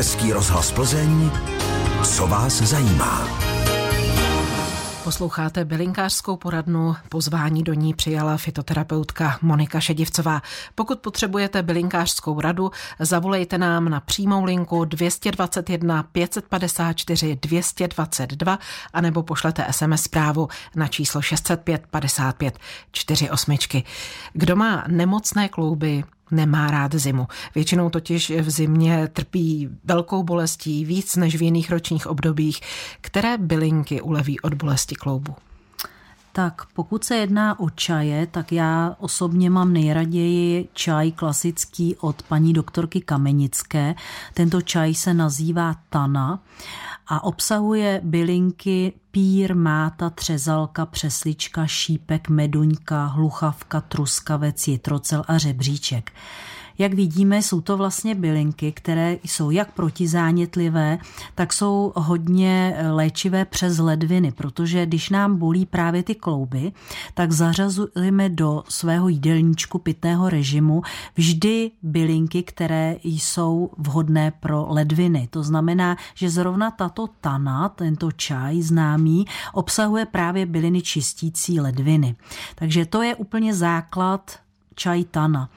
Český rozhlas Plzeň, co vás zajímá. Posloucháte bylinkářskou poradnu, pozvání do ní přijala fitoterapeutka Monika Šedivcová. Pokud potřebujete bylinkářskou radu, zavolejte nám na přímou linku 221 554 222 anebo pošlete SMS zprávu na číslo 605 55 48. Kdo má nemocné klouby, nemá rád zimu. Většinou totiž v zimě trpí velkou bolestí víc než v jiných ročních obdobích. Které bylinky uleví od bolesti kloubu? Tak pokud se jedná o čaje, tak já osobně mám nejraději čaj klasický od paní doktorky Kamenické. Tento čaj se nazývá Tana a obsahuje bylinky pír, máta, třezalka, přeslička, šípek, meduňka, hluchavka, truskavec, jitrocel a řebříček. Jak vidíme, jsou to vlastně bylinky, které jsou jak protizánětlivé, tak jsou hodně léčivé přes ledviny, protože když nám bolí právě ty klouby, tak zařazujeme do svého jídelníčku pitného režimu vždy bylinky, které jsou vhodné pro ledviny. To znamená, že zrovna tato tana, tento čaj známý, obsahuje právě byliny čistící ledviny. Takže to je úplně základ čaj tana.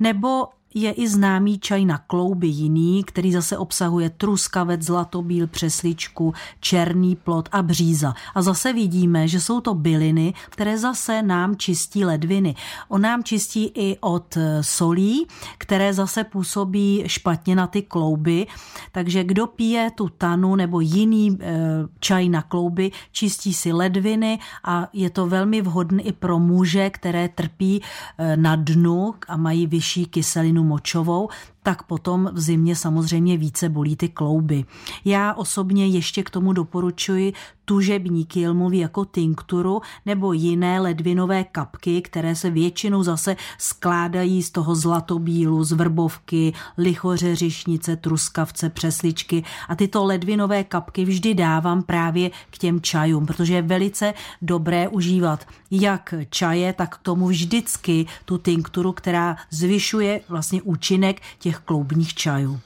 Nebo je i známý čaj na klouby jiný, který zase obsahuje truskavec, zlatobíl, přesličku, černý plot a bříza. A zase vidíme, že jsou to byliny, které zase nám čistí ledviny. On nám čistí i od solí, které zase působí špatně na ty klouby. Takže kdo pije tu tanu nebo jiný e, čaj na klouby, čistí si ledviny a je to velmi vhodný i pro muže, které trpí e, na dnu a mají vyšší kyselinu močovou, tak potom v zimě samozřejmě více bolí ty klouby. Já osobně ještě k tomu doporučuji tužební kilmový jako tinkturu nebo jiné ledvinové kapky, které se většinou zase skládají z toho zlatobílu, z vrbovky, lichoře, řišnice, truskavce, přesličky a tyto ledvinové kapky vždy dávám právě k těm čajům, protože je velice dobré užívat jak čaje, tak k tomu vždycky tu tinkturu, která zvyšuje vlastně účinek těch kloubních čajů.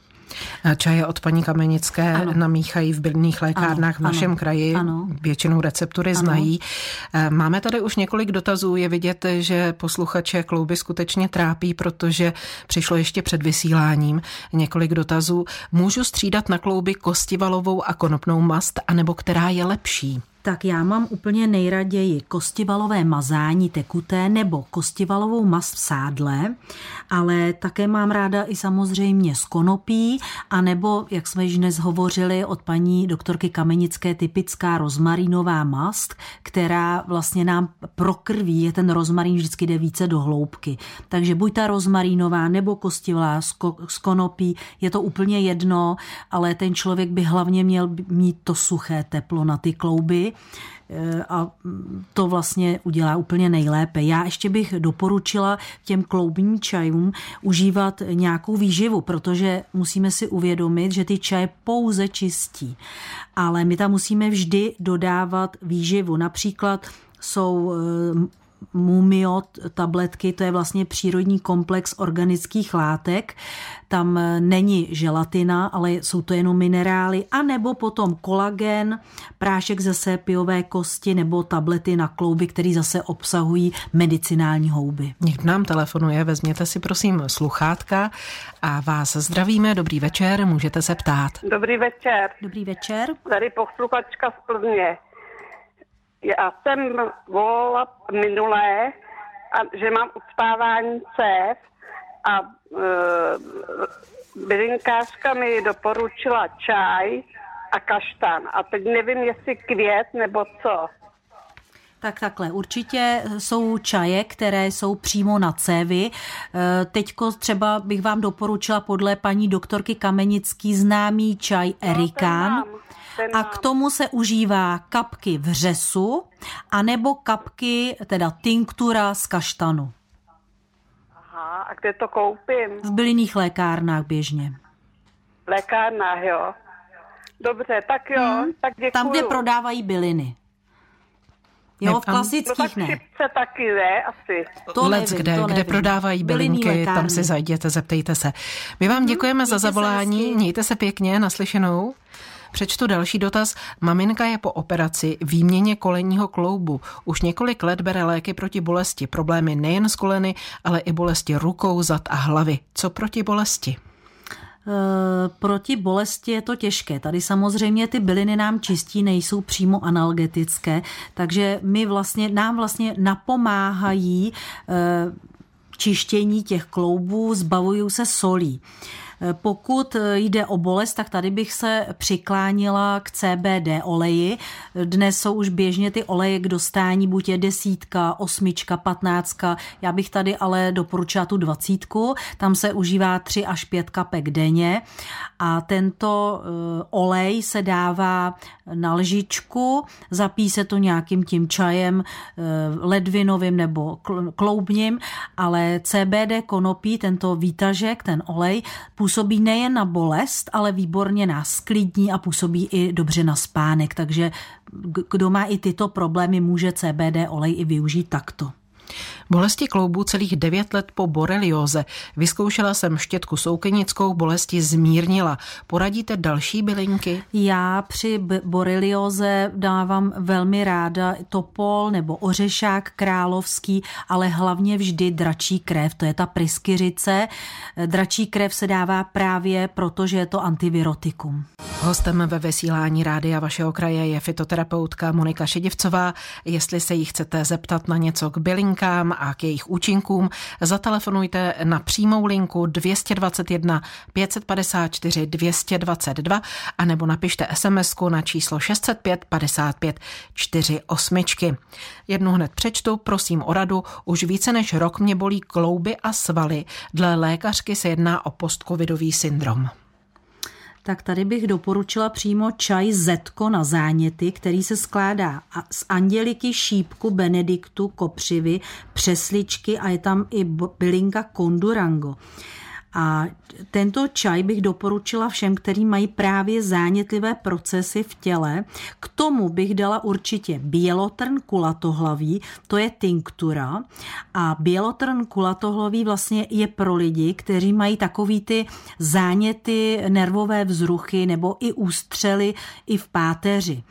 Čaje od paní Kamenické ano. namíchají v bylných lékárnách ano, v našem ano, kraji. Ano. Většinou receptury ano. znají. Eh, máme tady už několik dotazů. Je vidět, že posluchače klouby skutečně trápí, protože přišlo ještě před vysíláním několik dotazů. Můžu střídat na klouby kostivalovou a konopnou mast, anebo která je lepší? Tak já mám úplně nejraději kostivalové mazání tekuté nebo kostivalovou mast v sádle, ale také mám ráda i samozřejmě z konopí, anebo, jak jsme již dnes hovořili od paní doktorky Kamenické, typická rozmarínová mast, která vlastně nám prokrví, je ten rozmarín vždycky jde více do hloubky. Takže buď ta rozmarínová nebo kostivalá z konopí, je to úplně jedno, ale ten člověk by hlavně měl mít to suché teplo na ty klouby, a to vlastně udělá úplně nejlépe. Já ještě bych doporučila těm kloubním čajům užívat nějakou výživu, protože musíme si uvědomit, že ty čaje pouze čistí. Ale my tam musíme vždy dodávat výživu. Například jsou eh, Mumio tabletky, to je vlastně přírodní komplex organických látek. Tam není želatina, ale jsou to jenom minerály, a nebo potom kolagen, prášek ze sépiové kosti nebo tablety na klouby, které zase obsahují medicinální houby. Někdo nám telefonuje, vezměte si prosím sluchátka a vás zdravíme. Dobrý večer, můžete se ptát. Dobrý večer. Dobrý večer. Tady posluchačka z Plzně já jsem volala minulé, a, že mám ucpávání cév a e, bylinkářka mi doporučila čaj a kaštan. A teď nevím, jestli květ nebo co. Tak takhle, určitě jsou čaje, které jsou přímo na cévy. E, teďko třeba bych vám doporučila podle paní doktorky Kamenický známý čaj no, Erikán. No, a k tomu se užívá kapky vřesu anebo kapky, teda tinktura z kaštanu. Aha, a kde to koupím? V bylinných lékárnách běžně. V lékárnách, jo. Dobře, tak jo, hmm. tak děkuju. Tam, kde prodávají byliny. Jo, v klasických no, tak taky ne, asi. To Lec, nevím, kde, to kde prodávají bylinky, tam si zajděte, zeptejte se. My vám děkujeme hmm, za zavolání, mějte se pěkně, naslyšenou. Přečtu další dotaz. Maminka je po operaci výměně kolenního kloubu. Už několik let bere léky proti bolesti. Problémy nejen s koleny, ale i bolesti rukou, zad a hlavy. Co proti bolesti? Eh, proti bolesti je to těžké. Tady samozřejmě ty byliny nám čistí, nejsou přímo analgetické, takže my vlastně, nám vlastně napomáhají eh, čištění těch kloubů, zbavují se solí. Pokud jde o bolest, tak tady bych se přiklánila k CBD oleji. Dnes jsou už běžně ty oleje k dostání, buď je desítka, osmička, patnáctka. Já bych tady ale doporučila tu dvacítku. Tam se užívá tři až pět kapek denně a tento eh, olej se dává na lžičku, zapí se to nějakým tím čajem eh, ledvinovým nebo kloubním, ale CBD konopí, tento výtažek, ten olej, působí nejen na bolest, ale výborně na sklidní a působí i dobře na spánek. Takže kdo má i tyto problémy, může CBD olej i využít takto. Bolesti kloubů celých devět let po borelioze. Vyzkoušela jsem štětku soukenickou, bolesti zmírnila. Poradíte další bylinky? Já při borelioze dávám velmi ráda topol nebo ořešák královský, ale hlavně vždy dračí krev, to je ta pryskyřice. Dračí krev se dává právě proto, že je to antivirotikum. Hostem ve vysílání rádia vašeho kraje je fitoterapeutka Monika Šedivcová. Jestli se jí chcete zeptat na něco k bylinkám a k jejich účinkům, zatelefonujte na přímou linku 221 554 222 a nebo napište sms na číslo 605 55 48. Jednu hned přečtu, prosím o radu. Už více než rok mě bolí klouby a svaly. Dle lékařky se jedná o postcovidový syndrom tak tady bych doporučila přímo čaj Zetko na záněty, který se skládá z anděliky, šípku, benediktu, kopřivy, přesličky a je tam i bylinka kondurango. A tento čaj bych doporučila všem, kteří mají právě zánětlivé procesy v těle. K tomu bych dala určitě bělotrn kulatohlavý, to je tinktura. A bělotrn kulatohlavý vlastně je pro lidi, kteří mají takový ty záněty, nervové vzruchy nebo i ústřely i v páteři.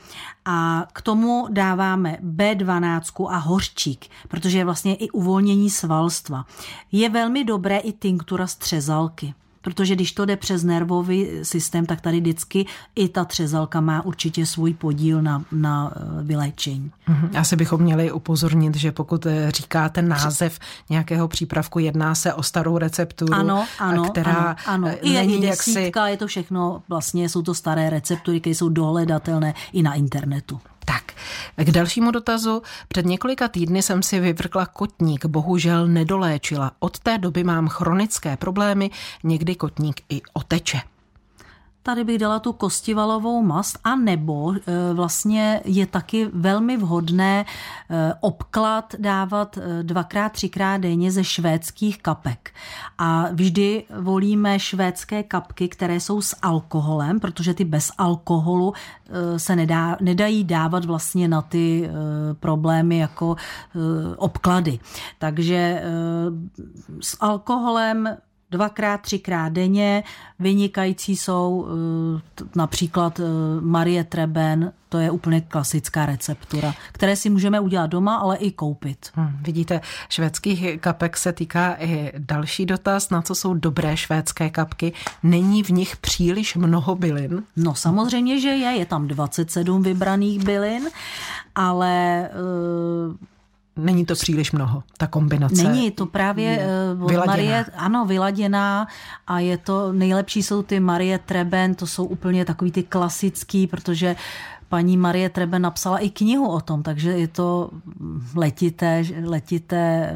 A k tomu dáváme B12 a hořčík, protože je vlastně i uvolnění svalstva. Je velmi dobré i tinktura střezalky protože když to jde přes nervový systém, tak tady vždycky i ta třezalka má určitě svůj podíl na, na eh, vyléčení. Mhm. Asi bychom měli upozornit, že pokud eh, říkáte název nějakého přípravku, jedná se o starou recepturu, ano, ano, která ano, ano. I není je jaksi... je to všechno, vlastně jsou to staré receptury, které jsou dohledatelné i na internetu. Tak, k dalšímu dotazu. Před několika týdny jsem si vyvrkla kotník, bohužel nedoléčila. Od té doby mám chronické problémy, někdy kotník i oteče. Tady bych dala tu kostivalovou mast a nebo e, vlastně je taky velmi vhodné e, obklad dávat e, dvakrát, třikrát denně ze švédských kapek. A vždy volíme švédské kapky, které jsou s alkoholem, protože ty bez alkoholu se nedá, nedají dávat vlastně na ty problémy jako obklady. Takže s alkoholem dvakrát, třikrát denně. Vynikající jsou eh, například eh, Marie Treben, to je úplně klasická receptura, které si můžeme udělat doma, ale i koupit. Hmm, vidíte, švédských kapek se týká i další dotaz, na co jsou dobré švédské kapky. Není v nich příliš mnoho bylin? No samozřejmě, že je. Je tam 27 vybraných bylin, ale uh, Není to příliš mnoho, ta kombinace. Není, to právě uh, vyladěná. Marie, ano, vyladěná a je to, nejlepší jsou ty Marie Treben, to jsou úplně takový ty klasický, protože paní Marie Treben napsala i knihu o tom, takže je to letité, letité eh,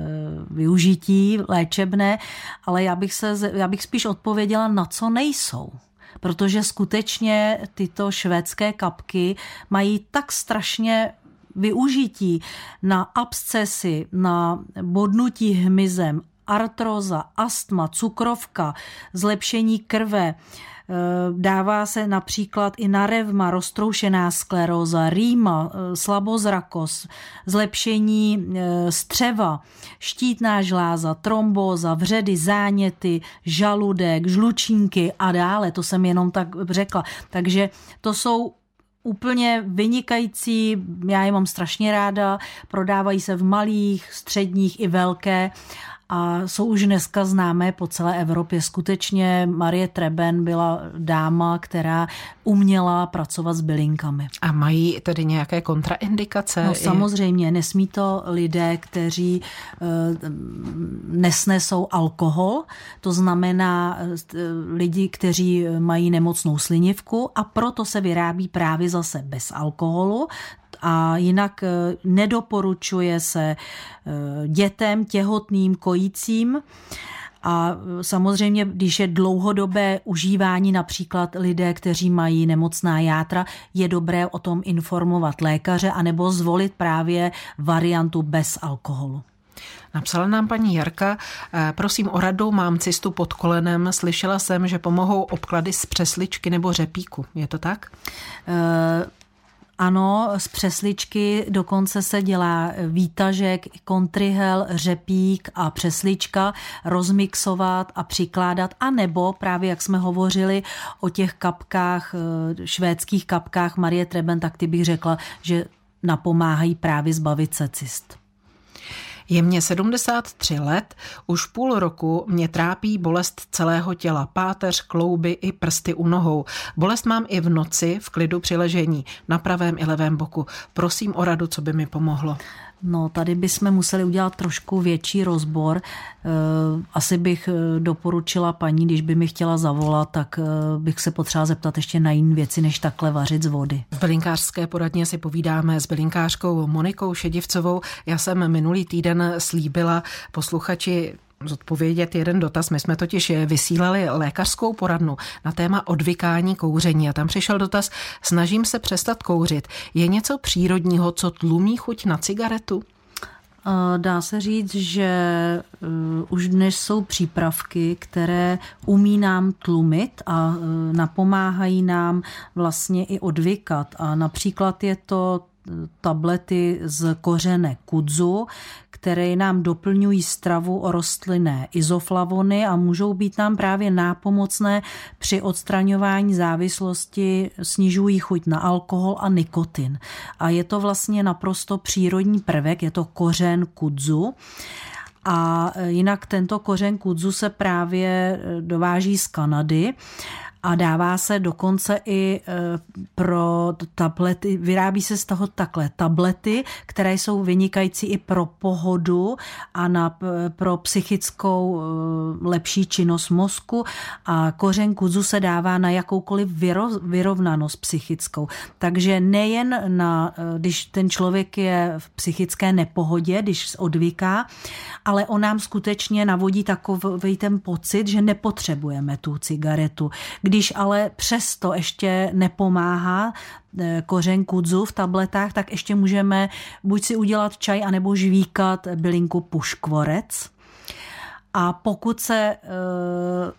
využití léčebné, ale já bych, se, já bych spíš odpověděla, na co nejsou protože skutečně tyto švédské kapky mají tak strašně využití na abscesy, na bodnutí hmyzem artroza, astma, cukrovka, zlepšení krve, Eh, dává se například i na revma, roztroušená skleróza, rýma, eh, slabozrakost, zlepšení eh, střeva, štítná žláza, trombóza, vředy, záněty, žaludek, žlučínky a dále. To jsem jenom tak řekla. Takže to jsou úplně vynikající, já je mám strašně ráda, prodávají se v malých, středních i velké a jsou už dneska známé po celé Evropě. Skutečně Marie Treben byla dáma, která uměla pracovat s bylinkami. A mají tedy nějaké kontraindikace? No samozřejmě, nesmí to lidé, kteří eh, nesnesou alkohol, to znamená eh, lidi, kteří mají nemocnou slinivku a proto se vyrábí právě zase bez alkoholu, a jinak eh, nedoporučuje se eh, dětem, těhotným, kojícím. A eh, samozřejmě, když je dlouhodobé užívání například lidé, kteří mají nemocná játra, je dobré o tom informovat lékaře anebo zvolit právě variantu bez alkoholu. Napsala nám paní Jarka, prosím o radu, mám cistu pod kolenem, slyšela jsem, že pomohou obklady z přesličky nebo řepíku. Je to tak? Ano, z přesličky dokonce se dělá výtažek, kontrihel, řepík a přeslička, rozmixovat a přikládat, a nebo právě jak jsme hovořili o těch kapkách, eh, švédských kapkách Marie Treben, tak ty bych řekla, že napomáhají právě zbavit se cyst. Je mě 73 let, už půl roku mě trápí bolest celého těla, páteř, klouby i prsty u nohou. Bolest mám i v noci, v klidu při ležení, na pravém i levém boku. Prosím o radu, co by mi pomohlo. No, tady bychom museli udělat trošku větší rozbor. Eh, asi bych eh, doporučila paní, když by mi chtěla zavolat, tak eh, bych se potřeba zeptat ještě na jiné věci, než takhle vařit z vody. V bylinkářské poradně si povídáme s bylinkářkou Monikou Šedivcovou. Já jsem minulý týden slíbila posluchači zodpovědět jeden dotaz. My jsme totiž vysílali lékařskou poradnu na téma odvykání kouření a tam přišel dotaz, snažím se přestat kouřit. Je něco přírodního, co tlumí chuť na cigaretu? Dá se říct, že uh, už dnes jsou přípravky, které umí nám tlumit a napomáhají nám vlastně i odvykat. A například je to tablety z kořene kudzu, které nám doplňují stravu o rostlinné izoflavony a můžou být nám právě nápomocné při odstraňování závislosti, snižují chuť na alkohol a nikotin. A je to vlastně naprosto přírodní prvek, je to kořen kudzu. A jinak tento kořen kudzu se právě dováží z Kanady a dává se dokonce i e, pro tablety, vyrábí se z toho takhle tablety, které jsou vynikající i pro pohodu a na, pro psychickou e, lepší činnost mozku a kořen kudzu se dává na jakoukoliv vyrovnanost psychickou. Takže nejen na, e, když ten člověk je v psychické nepohodě, když odvyká, ale on nám skutečně navodí takový ten pocit, že nepotřebujeme tu cigaretu když ale přesto ještě nepomáhá eh, kořen kudzu v tabletách, tak ještě můžeme buď si udělat čaj, anebo žvíkat bylinku puškvorec. A pokud se e,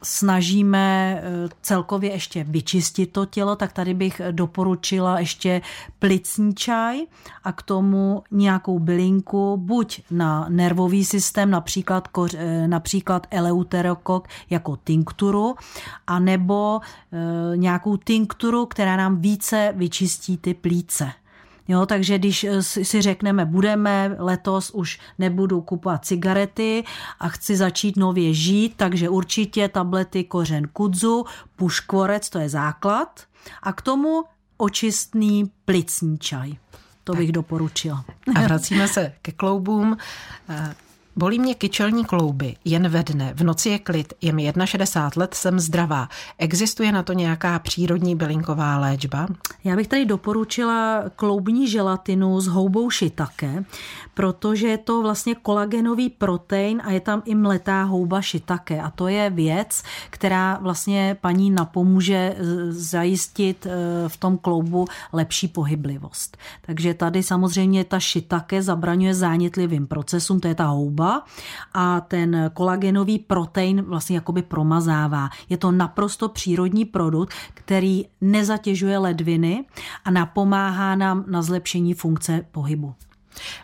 snažíme e, celkově ještě vyčistit to tělo, tak tady bych doporučila ještě plicní čaj a k tomu nějakou bylinku, buď na nervový systém, například, koř, e, například eleuterokok jako tinkturu, anebo nějakou tinkturu, která nám více vyčistí ty plíce. Jo, takže když eh, si řekneme, budeme letos už nebudu kupovat cigarety a chci začít nově žít, takže určitě tablety kořen kudzu, puškvorec, to je základ, a k tomu očistný plicní čaj. To bych doporučila. A vracíme se ke kloubům. Bolí mě kyčelní klouby, jen ve dne. V noci je klid, je mi 61 let, jsem zdravá. Existuje na to nějaká přírodní bylinková léčba? Já bych tady doporučila kloubní želatinu s houbou šitake, protože je to vlastně kolagenový protein a je tam i mletá houba šitake. A to je věc, která vlastně paní napomůže zajistit eh, v tom kloubu lepší pohyblivost. Takže tady samozřejmě ta šitake zabraňuje zánětlivým procesům, to je ta houba a ten kolagenový protein vlastně jakoby promazává. Je to naprosto přírodní produkt, který nezatěžuje ledviny a napomáhá nám na zlepšení funkce pohybu.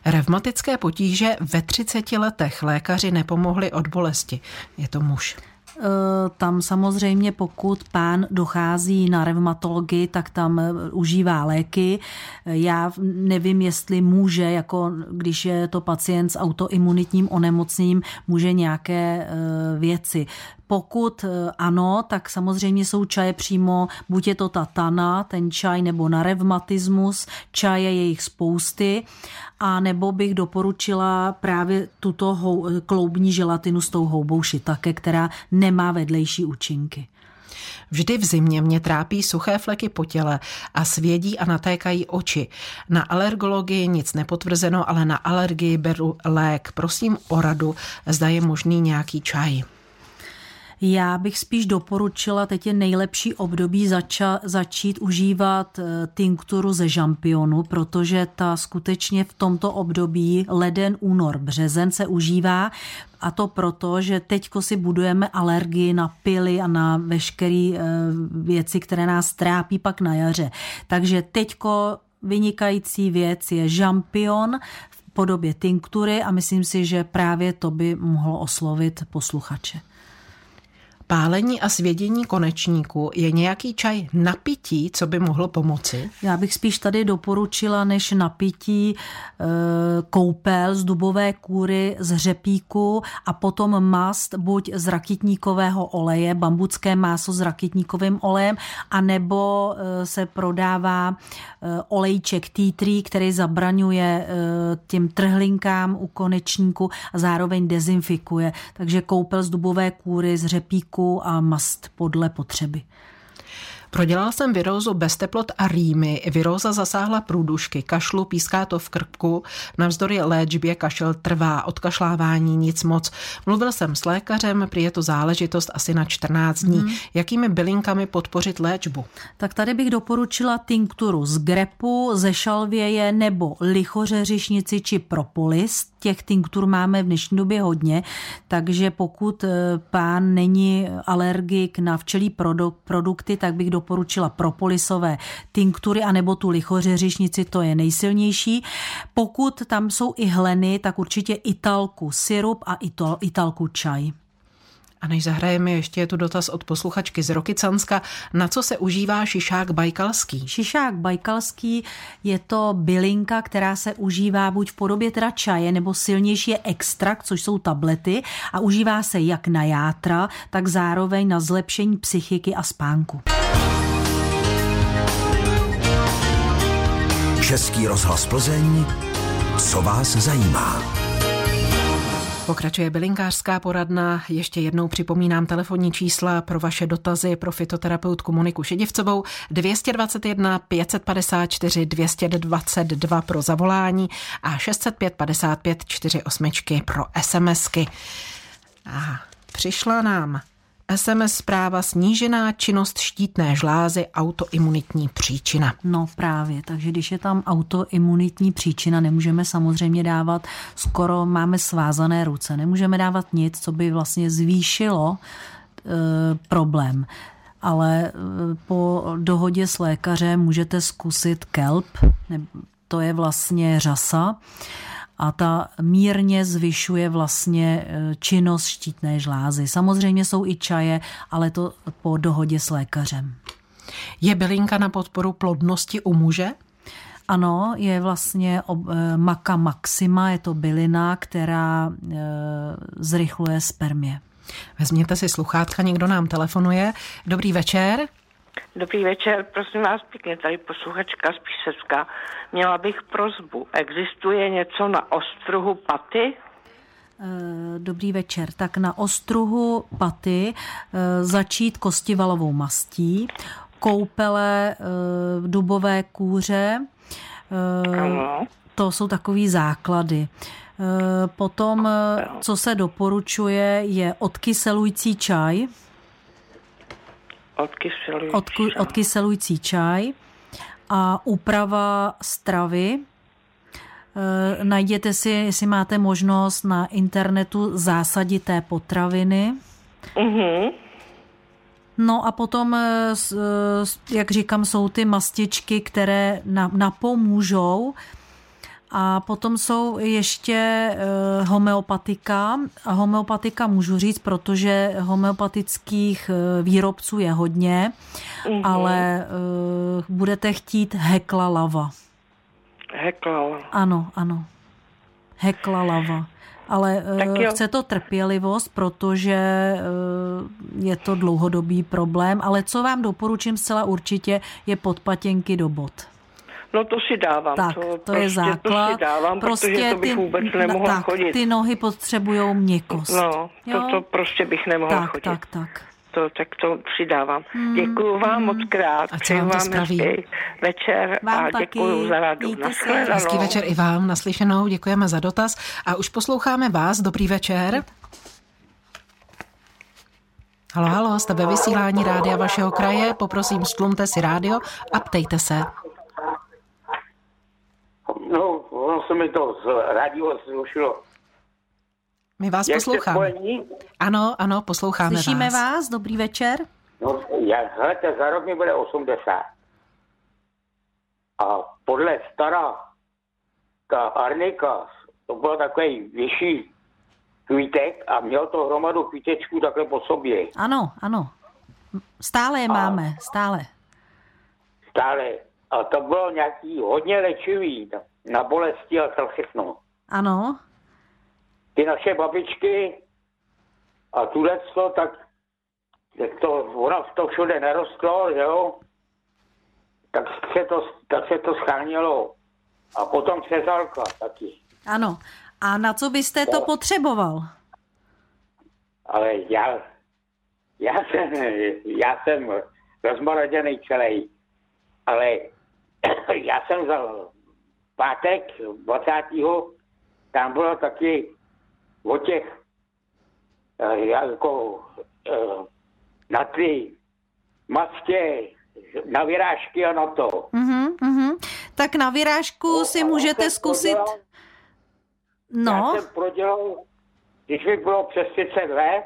Revmatické potíže ve 30 letech lékaři nepomohli od bolesti. Je to muž. Eh, tam samozřejmě, pokud pán dochází na revmatologii, tak tam eh, užívá léky. Já nevím, jestli může, jako když je to pacient s autoimunitním onemocněním, může nějaké eh, věci. Pokud ano, tak samozřejmě jsou čaje přímo, buď je to ta tana, ten čaj, nebo na revmatismus, čaje je jich spousty a nebo bych doporučila právě tuto hou, kloubní želatinu s tou houbou šitake, která nemá vedlejší účinky. Vždy v zimě mě trápí suché fleky po těle a svědí a natékají oči. Na alergologii nic nepotvrzeno, ale na alergii beru lék. Prosím o radu, zda je možný nějaký čaj. Já bych spíš doporučila, teď je nejlepší období zača, začít užívat eh, tinkturu ze žampionu, protože ta skutečně v tomto období leden, únor, březen se užívá a to proto, že teďko si budujeme alergii na pily a na veškeré eh, věci, které nás trápí pak na jaře. Takže teďko vynikající věc je žampion v podobě tinktury a myslím si, že právě to by mohlo oslovit posluchače. Pálení a svědění konečníku je nějaký čaj napití, co by mohlo pomoci? Já bych spíš tady doporučila než napití e, koupel z dubové kůry z řepíku a potom mast buď z rakitníkového oleje, bambucké máso s rakitníkovým olejem, anebo e, se prodává e, olejček tea tree, který zabraňuje těm trhlinkám u konečníku a zároveň dezinfikuje. Takže koupel z dubové kůry z řepíku a mast podle potřeby. Prodělal jsem virózu bez teplot a rýmy. Viróza zasáhla průdušky, kašlu, píská to v krku. Navzdory léčbě kašel trvá, odkašlávání nic moc. Mluvil jsem s lékařem, prý je to záležitost asi na 14 dní. Hmm. Jakými bylinkami podpořit léčbu? Tak tady bych doporučila tinkturu z grepu, ze šalvěje nebo lichořeřišnici či propolis těch tinktur máme v dnešní době hodně, takže pokud eh, pán není alergik na včelí produkty, tak bych doporučila propolisové tinktury anebo tu lichořeřišnici, to je nejsilnější. Pokud tam jsou i hleny, tak určitě italku syrup a italku čaj. A než zahrajeme, ještě je tu dotaz od posluchačky z Rokycanska. Na co se užívá šišák bajkalský? Šišák bajkalský je to bylinka, která se užívá buď v podobě teda čaje, nebo silnější je extrakt, což jsou tablety a užívá se jak na játra, tak zároveň na zlepšení psychiky a spánku. Český rozhlas Plzeň, co vás zajímá? Pokračuje bylinkářská poradna. Ještě jednou připomínám telefonní čísla pro vaše dotazy pro fitoterapeutku Moniku Šedivcovou 221 554 222 pro zavolání a 605 55 48 pro SMSky. A přišla nám SMS zpráva snížená činnost štítné žlázy autoimunitní příčina. No právě, takže když je tam autoimunitní příčina, nemůžeme samozřejmě dávat, skoro máme svázané ruce, nemůžeme dávat nic, co by vlastně zvýšilo e, problém ale e, po dohodě s lékařem můžete zkusit kelp, to je vlastně řasa a ta mírně zvyšuje vlastně e, činnost štítné žlázy. Samozřejmě jsou i čaje, ale to po dohodě s lékařem. Je bylinka na podporu plodnosti u muže? Ano, je vlastně e, maka maxima, je to bylina, která e, zrychluje spermě. Vezměte si sluchátka, někdo nám telefonuje. Dobrý večer. Dobrý večer, prosím vás pěkně, tady posluchačka z Písecka. Měla bych prozbu. Existuje něco na ostruhu paty? Eh, dobrý večer. Tak na ostruhu paty eh, začít kostivalovou mastí, koupele eh, v dubové kůře, to jsou takové základy. Potom, co se doporučuje, je odkyselující čaj, Odkyselující, Odku, odkyselující čaj a úprava stravy. E, najděte si, jestli máte možnost na internetu zásadité potraviny. Mhm. No a potom, e, jak říkám, jsou ty mastičky, které napomůžou a potom jsou ještě uh, homeopatika. A homeopatika můžu říct, protože homeopatických uh, výrobců je hodně, mm-hmm. ale uh, budete chtít hekla lava. Hekla lava. Ano, ano. Hekla lava. Ale chce to trpělivost, protože je to dlouhodobý problém. Ale co vám doporučím zcela určitě, je podpatěnky do bod. No to si dávám. Tak, to, to prostě, je základ. To si dávám, prostě protože to bych ty, vůbec nemohla tak, chodit. ty nohy potřebují měkkost. No, to, to prostě bych nemohla tak, chodit. Tak, tak, to, tak to přidávám. Hmm, Děkuji vám hmm. moc krát. A co vám to spraví? večer vám a děkuji za radu. Hezký večer i vám, naslyšenou, děkujeme za dotaz. A už posloucháme vás, dobrý večer. Halo, halo, jste ve vysílání rádia vašeho kraje, poprosím, stlumte si rádio a ptejte se. No, ono se mi to z rádio zrušilo. My vás Jak posloucháme. Ano, ano, posloucháme Slyšíme vás. vás, dobrý večer. No, já, hledajte, za rok mi bude 80. A podle stará ta Arnika, to byl takový vyšší kvítek a měl to hromadu kvítečků takhle po sobě. Ano, ano. Stále je a máme, stále. Stále. A to bylo nějaký hodně léčivý na bolesti a to všechno. Ano. Ty naše babičky a tuhle to, tak jak to, ono to všude nerostlo, že jo, tak se to, tak se to schánělo. A potom přezalka taky. Ano. A na co byste to potřeboval? Ale já, já jsem, já jsem rozmoroděný celý, ale já jsem za pátek 20. tam bylo taky o těch eh, jako eh, na ty mastě, na vyrážky a na to. Uh-huh, uh-huh. Tak na vyrážku no, si můžete zkusit... Prodělal, no. Já jsem prodělal, když mi bylo přes 30 let,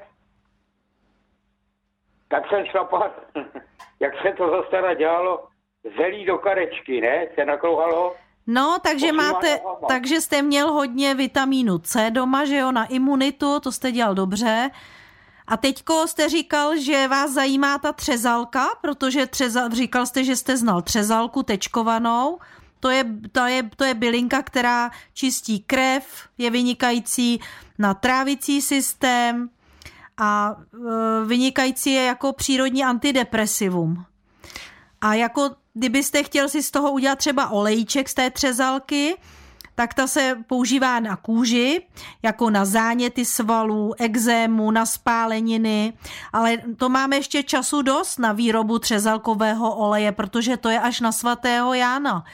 tak jsem šlapal, jak se to zase dělalo, zelí do karečky, ne? Se naklouhalo. No, takže máte, takže jste měl hodně vitamínu C doma, že jo, na imunitu, to jste dělal dobře. A teďko jste říkal, že vás zajímá ta třezalka, protože třeza, říkal jste, že jste znal třezalku tečkovanou. To je, to, je, to je bylinka, která čistí krev, je vynikající na trávicí systém a e, vynikající je jako přírodní antidepresivum. A jako kdybyste chtěl si z toho udělat třeba olejček z té třezalky, tak ta se používá na kůži, jako na záněty svalů, exému, na spáleniny, ale to máme ještě času dost na výrobu třezalkového oleje, protože to je až na svatého Jána.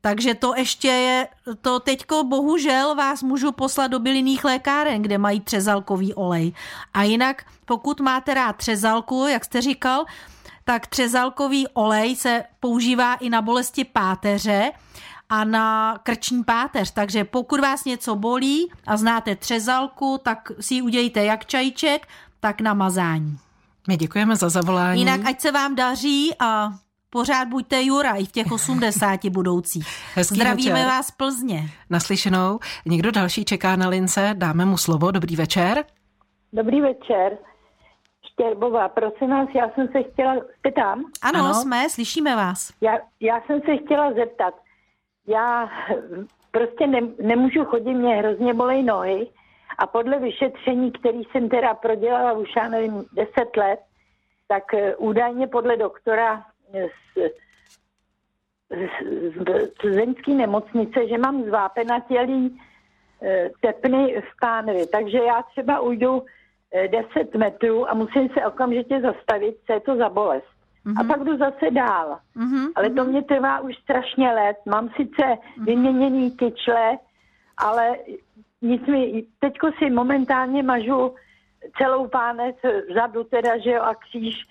Takže to ještě je, to teďko bohužel vás můžu poslat do bylinných lékáren, kde mají třezalkový olej. A jinak, pokud máte rád třezalku, jak jste říkal, tak třezalkový olej se používá i na bolesti páteře a na krční páteř. Takže pokud vás něco bolí a znáte třezalku, tak si ji udějte jak čajíček, tak na mazání. My děkujeme za zavolání. Jinak ať se vám daří a pořád buďte Jura i v těch 80 budoucích. Hezký Zdravíme večer. vás Plzně. Naslyšenou. Někdo další čeká na lince, dáme mu slovo. Dobrý večer. Dobrý večer. Štěrbová, prosím vás, já jsem se chtěla, jste tam? Ano, ano. jsme, slyšíme vás. Já, já jsem se chtěla zeptat, já prostě ne, nemůžu chodit, mě hrozně bolej nohy a podle vyšetření, který jsem teda prodělala už, já nevím, 10 let, tak eh, údajně podle doktora z, z, z plzeňské nemocnice, že mám zvápenatělý eh, tepny v pánvi, takže já třeba ujdu 10 eh, metrů a musím se okamžitě zastavit, co je to za bolest. Mm-hmm. A mhm. pak jdu zase dál. Mm-hmm. Ale to mhm. mě trvá už strašně let. Mám sice mm-hmm. vyměněný kyčle, ale nic mi, teďko si momentálně mažu celou pánec vzadu teda, že jo, a kříž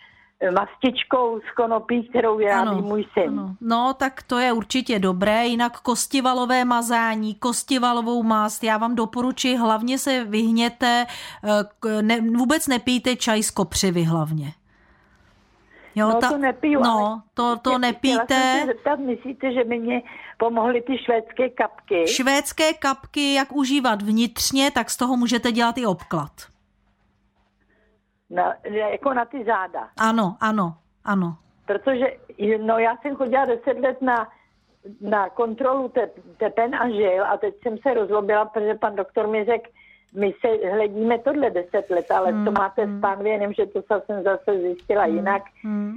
mastičkou z konopí, kterou vyrábí ano, můj syn. Ano. No, tak to je určitě dobré. Jinak kostivalové mazání, kostivalovou mast, já vám doporučuji, hlavně se vyhněte, eh, ne, vůbec nepijte čaj z kopřivy hlavně. Jo, no ta, to nepiju. No, to, to nepijte. Se zeptat, myslíte, že by mě pomohly ty švédské kapky? Švédské kapky, jak užívat vnitřně, tak z toho můžete dělat i obklad. Na, jako na ty záda. Ano, ano, ano. Protože no, já jsem chodila deset let na, na kontrolu te, tepen a žil a teď jsem se rozlobila, protože pan doktor mi řekl, my se hledíme tohle deset let, ale hmm. to máte v pánvě, jenom, že to jsem zase zjistila hmm. jinak. Hmm.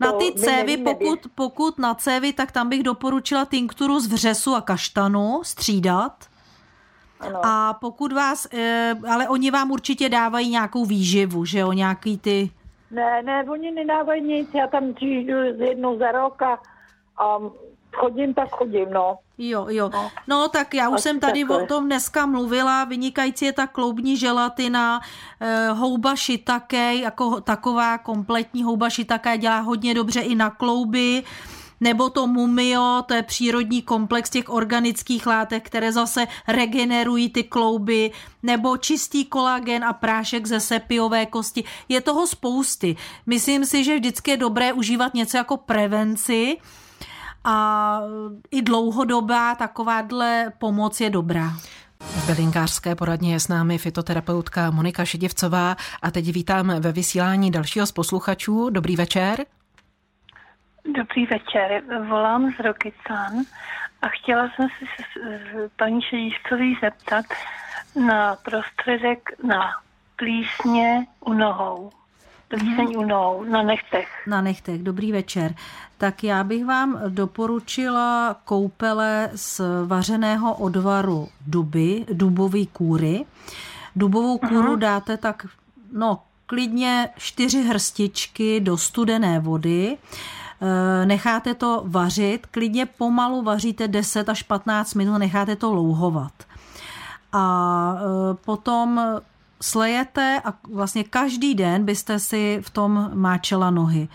Na ty cévy, pokud, pokud na cévy, tak tam bych doporučila tinkturu z vřesu a kaštanu střídat. Ano. A pokud vás, eh, ale oni vám určitě dávají nějakou výživu, že jo, nějaký ty... Ne, ne, oni nedávají nic, já tam přijdu jednou za rok a, a chodím, tak chodím, no. Jo, jo. No, no tak já už Asi jsem tady takhle. o tom dneska mluvila. Vynikající je ta kloubní želatina, e, houba shiitake, jako taková kompletní houba shiitake dělá hodně dobře i na klouby nebo to mumio, to je přírodní komplex těch organických látek, které zase regenerují ty klouby, nebo čistý kolagen a prášek ze sepiové kosti. Je toho spousty. Myslím si, že vždycky je dobré užívat něco jako prevenci, a i dlouhodobá takováhle pomoc je dobrá. V bylinkářské poradně je s námi fitoterapeutka Monika Šedivcová a teď vítám ve vysílání dalšího z posluchačů. Dobrý večer. Dobrý večer, volám z Rokycan a chtěla jsem se paní Šedivcový zeptat na prostředek na plísně u nohou. Plíseň u nohou, na nechtech. Na nechtech, dobrý večer tak já bych vám doporučila koupele z vařeného odvaru duby, dubový kůry. Dubovou kůru Aha. dáte tak, no, klidně čtyři hrstičky do studené vody, e, necháte to vařit, klidně pomalu vaříte 10 až 15 minut, necháte to louhovat. A e, potom slejete a vlastně každý den byste si v tom máčela nohy.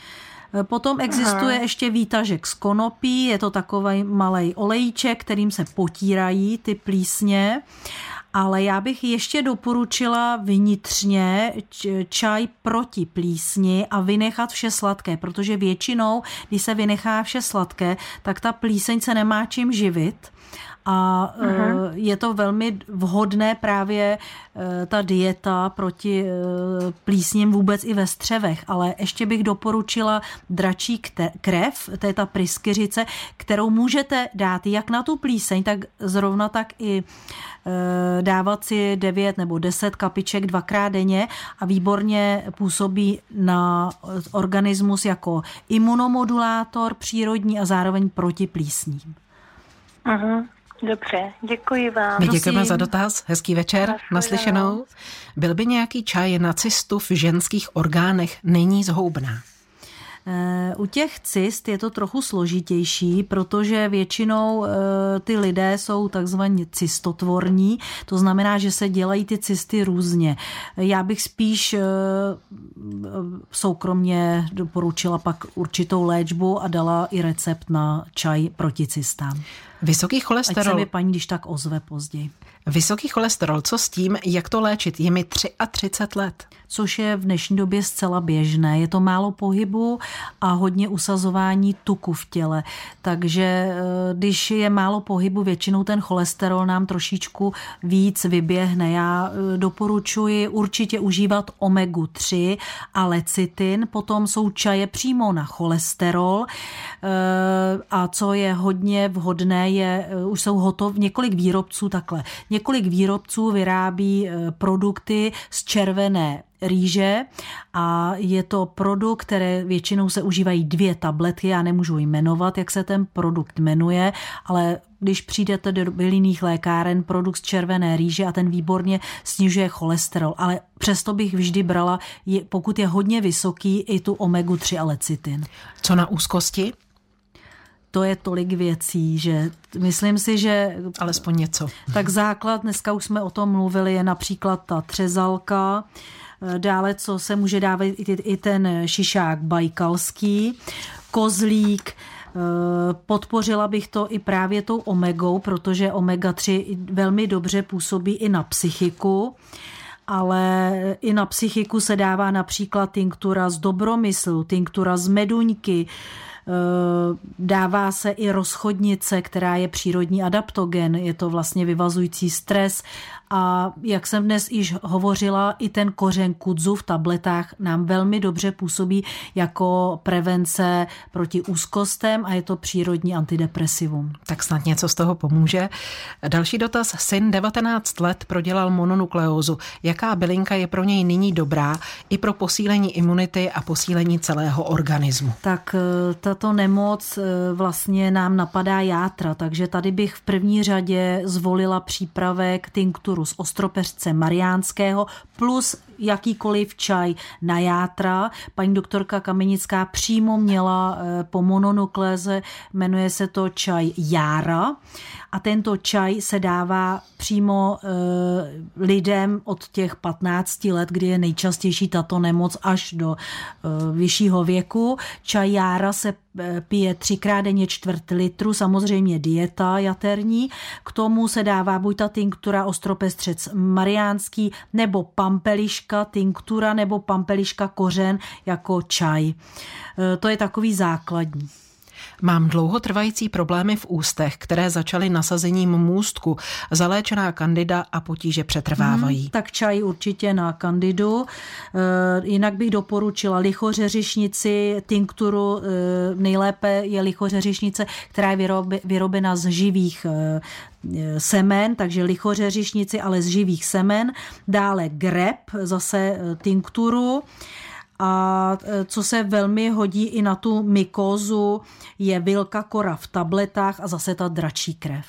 Eh, potom existuje Aha. ještě výtažek z konopí, je to takový malý olejček, kterým se potírají ty plísně. Ale já bych ještě doporučila vnitřně čaj proti plísni a vynechat vše sladké, protože většinou, když se vynechá vše sladké, tak ta plíseň se nemá čím živit a uh-huh. je to velmi vhodné právě e, ta dieta proti e, plísním vůbec i ve střevech, ale ještě bych doporučila dračí krev, to je ta pryskyřice, kterou můžete dát jak na tu plíseň, tak zrovna tak i dávat si 9 nebo 10 kapiček dvakrát denně a výborně působí na organismus jako imunomodulátor přírodní a zároveň proti plísním. Aha. Dobře, děkuji vám. My děkujeme za dotaz, hezký večer, naslyšenou. Byl by nějaký čaj na cistu v ženských orgánech, není zhoubná? Eh, u těch cyst je to trochu složitější, protože většinou eh, ty lidé jsou takzvaně cystotvorní, to znamená, že se dělají ty cysty různě. Já bych spíš eh, soukromně doporučila pak určitou léčbu a dala i recept na čaj proti cystám. Vysoký cholesterol. Ať se mi paní, když tak ozve později. Vysoký cholesterol, co s tím, jak to léčit? Je mi 33 let. Což je v dnešní době zcela běžné. Je to málo pohybu a hodně usazování tuku v těle. Takže eh, když je málo pohybu, většinou ten cholesterol nám trošičku víc vyběhne. Já eh, doporučuji určitě užívat omegu 3 a lecitin. Potom jsou čaje přímo na cholesterol. Eh, a co je hodně vhodné, je, už jsou hotov několik výrobců takhle Několik výrobců vyrábí eh, produkty z červené rýže a je to produkt, které většinou se užívají dvě tabletky, já nemůžu jmenovat, jak se ten produkt jmenuje, ale když přijdete do bylinných lékáren, produkt z červené rýže a ten výborně snižuje cholesterol, ale přesto bych vždy brala, pokud je hodně vysoký, i tu omegu 3 a lecitin. Co na úzkosti? To je tolik věcí, že myslím si, že... Alespoň něco. Tak základ, dneska už jsme o tom mluvili, je například ta třezalka, Dále, co se může dávat i ten šišák bajkalský, kozlík, Podpořila bych to i právě tou omegou, protože omega-3 velmi dobře působí i na psychiku ale i na psychiku se dává například tinktura z dobromyslu, tinktura z meduňky, Eh, dává se i rozchodnice, která je přírodní adaptogen, je to vlastně vyvazující stres a jak jsem dnes již hovořila, i ten kořen kudzu v tabletách nám velmi dobře působí jako prevence proti úzkostem a je to přírodní antidepresivum. Tak snad něco z toho pomůže. Další dotaz. Syn 19 let prodělal mononukleózu. Jaká bylinka je pro něj nyní dobrá i pro posílení imunity a posílení celého organismu? Tak ta tato nemoc eh, vlastně nám napadá játra, takže tady bych v první řadě zvolila přípravek tinkturu z ostropeřce mariánského plus jakýkoliv čaj na játra. Paní doktorka Kamenická přímo měla eh, po mononukléze, jmenuje se to čaj jára a tento čaj se dává přímo e, lidem od těch 15 let, kdy je nejčastější tato nemoc až do e, vyššího věku. Čaj jára se pije třikrát denně čtvrt litru, samozřejmě dieta jaterní. K tomu se dává buď ta tinktura ostropestřec mariánský, nebo pampeliška tinktura, nebo pampeliška kořen jako čaj. To je takový základní. Mám dlouhotrvající problémy v ústech, které začaly nasazením můstku, zaléčená kandida a potíže přetrvávají. Hmm, tak čaj určitě na kandidu. E, jinak bych doporučila lichořeřišnici, tinkturu, e, nejlépe je lichořeřišnice, která je vyrobena z živých e, semen, takže lichořeřišnici, ale z živých semen. Dále grep, zase tinkturu. A e, co se velmi hodí i na tu mykózu, je vilka kora v tabletách a zase ta dračí krev.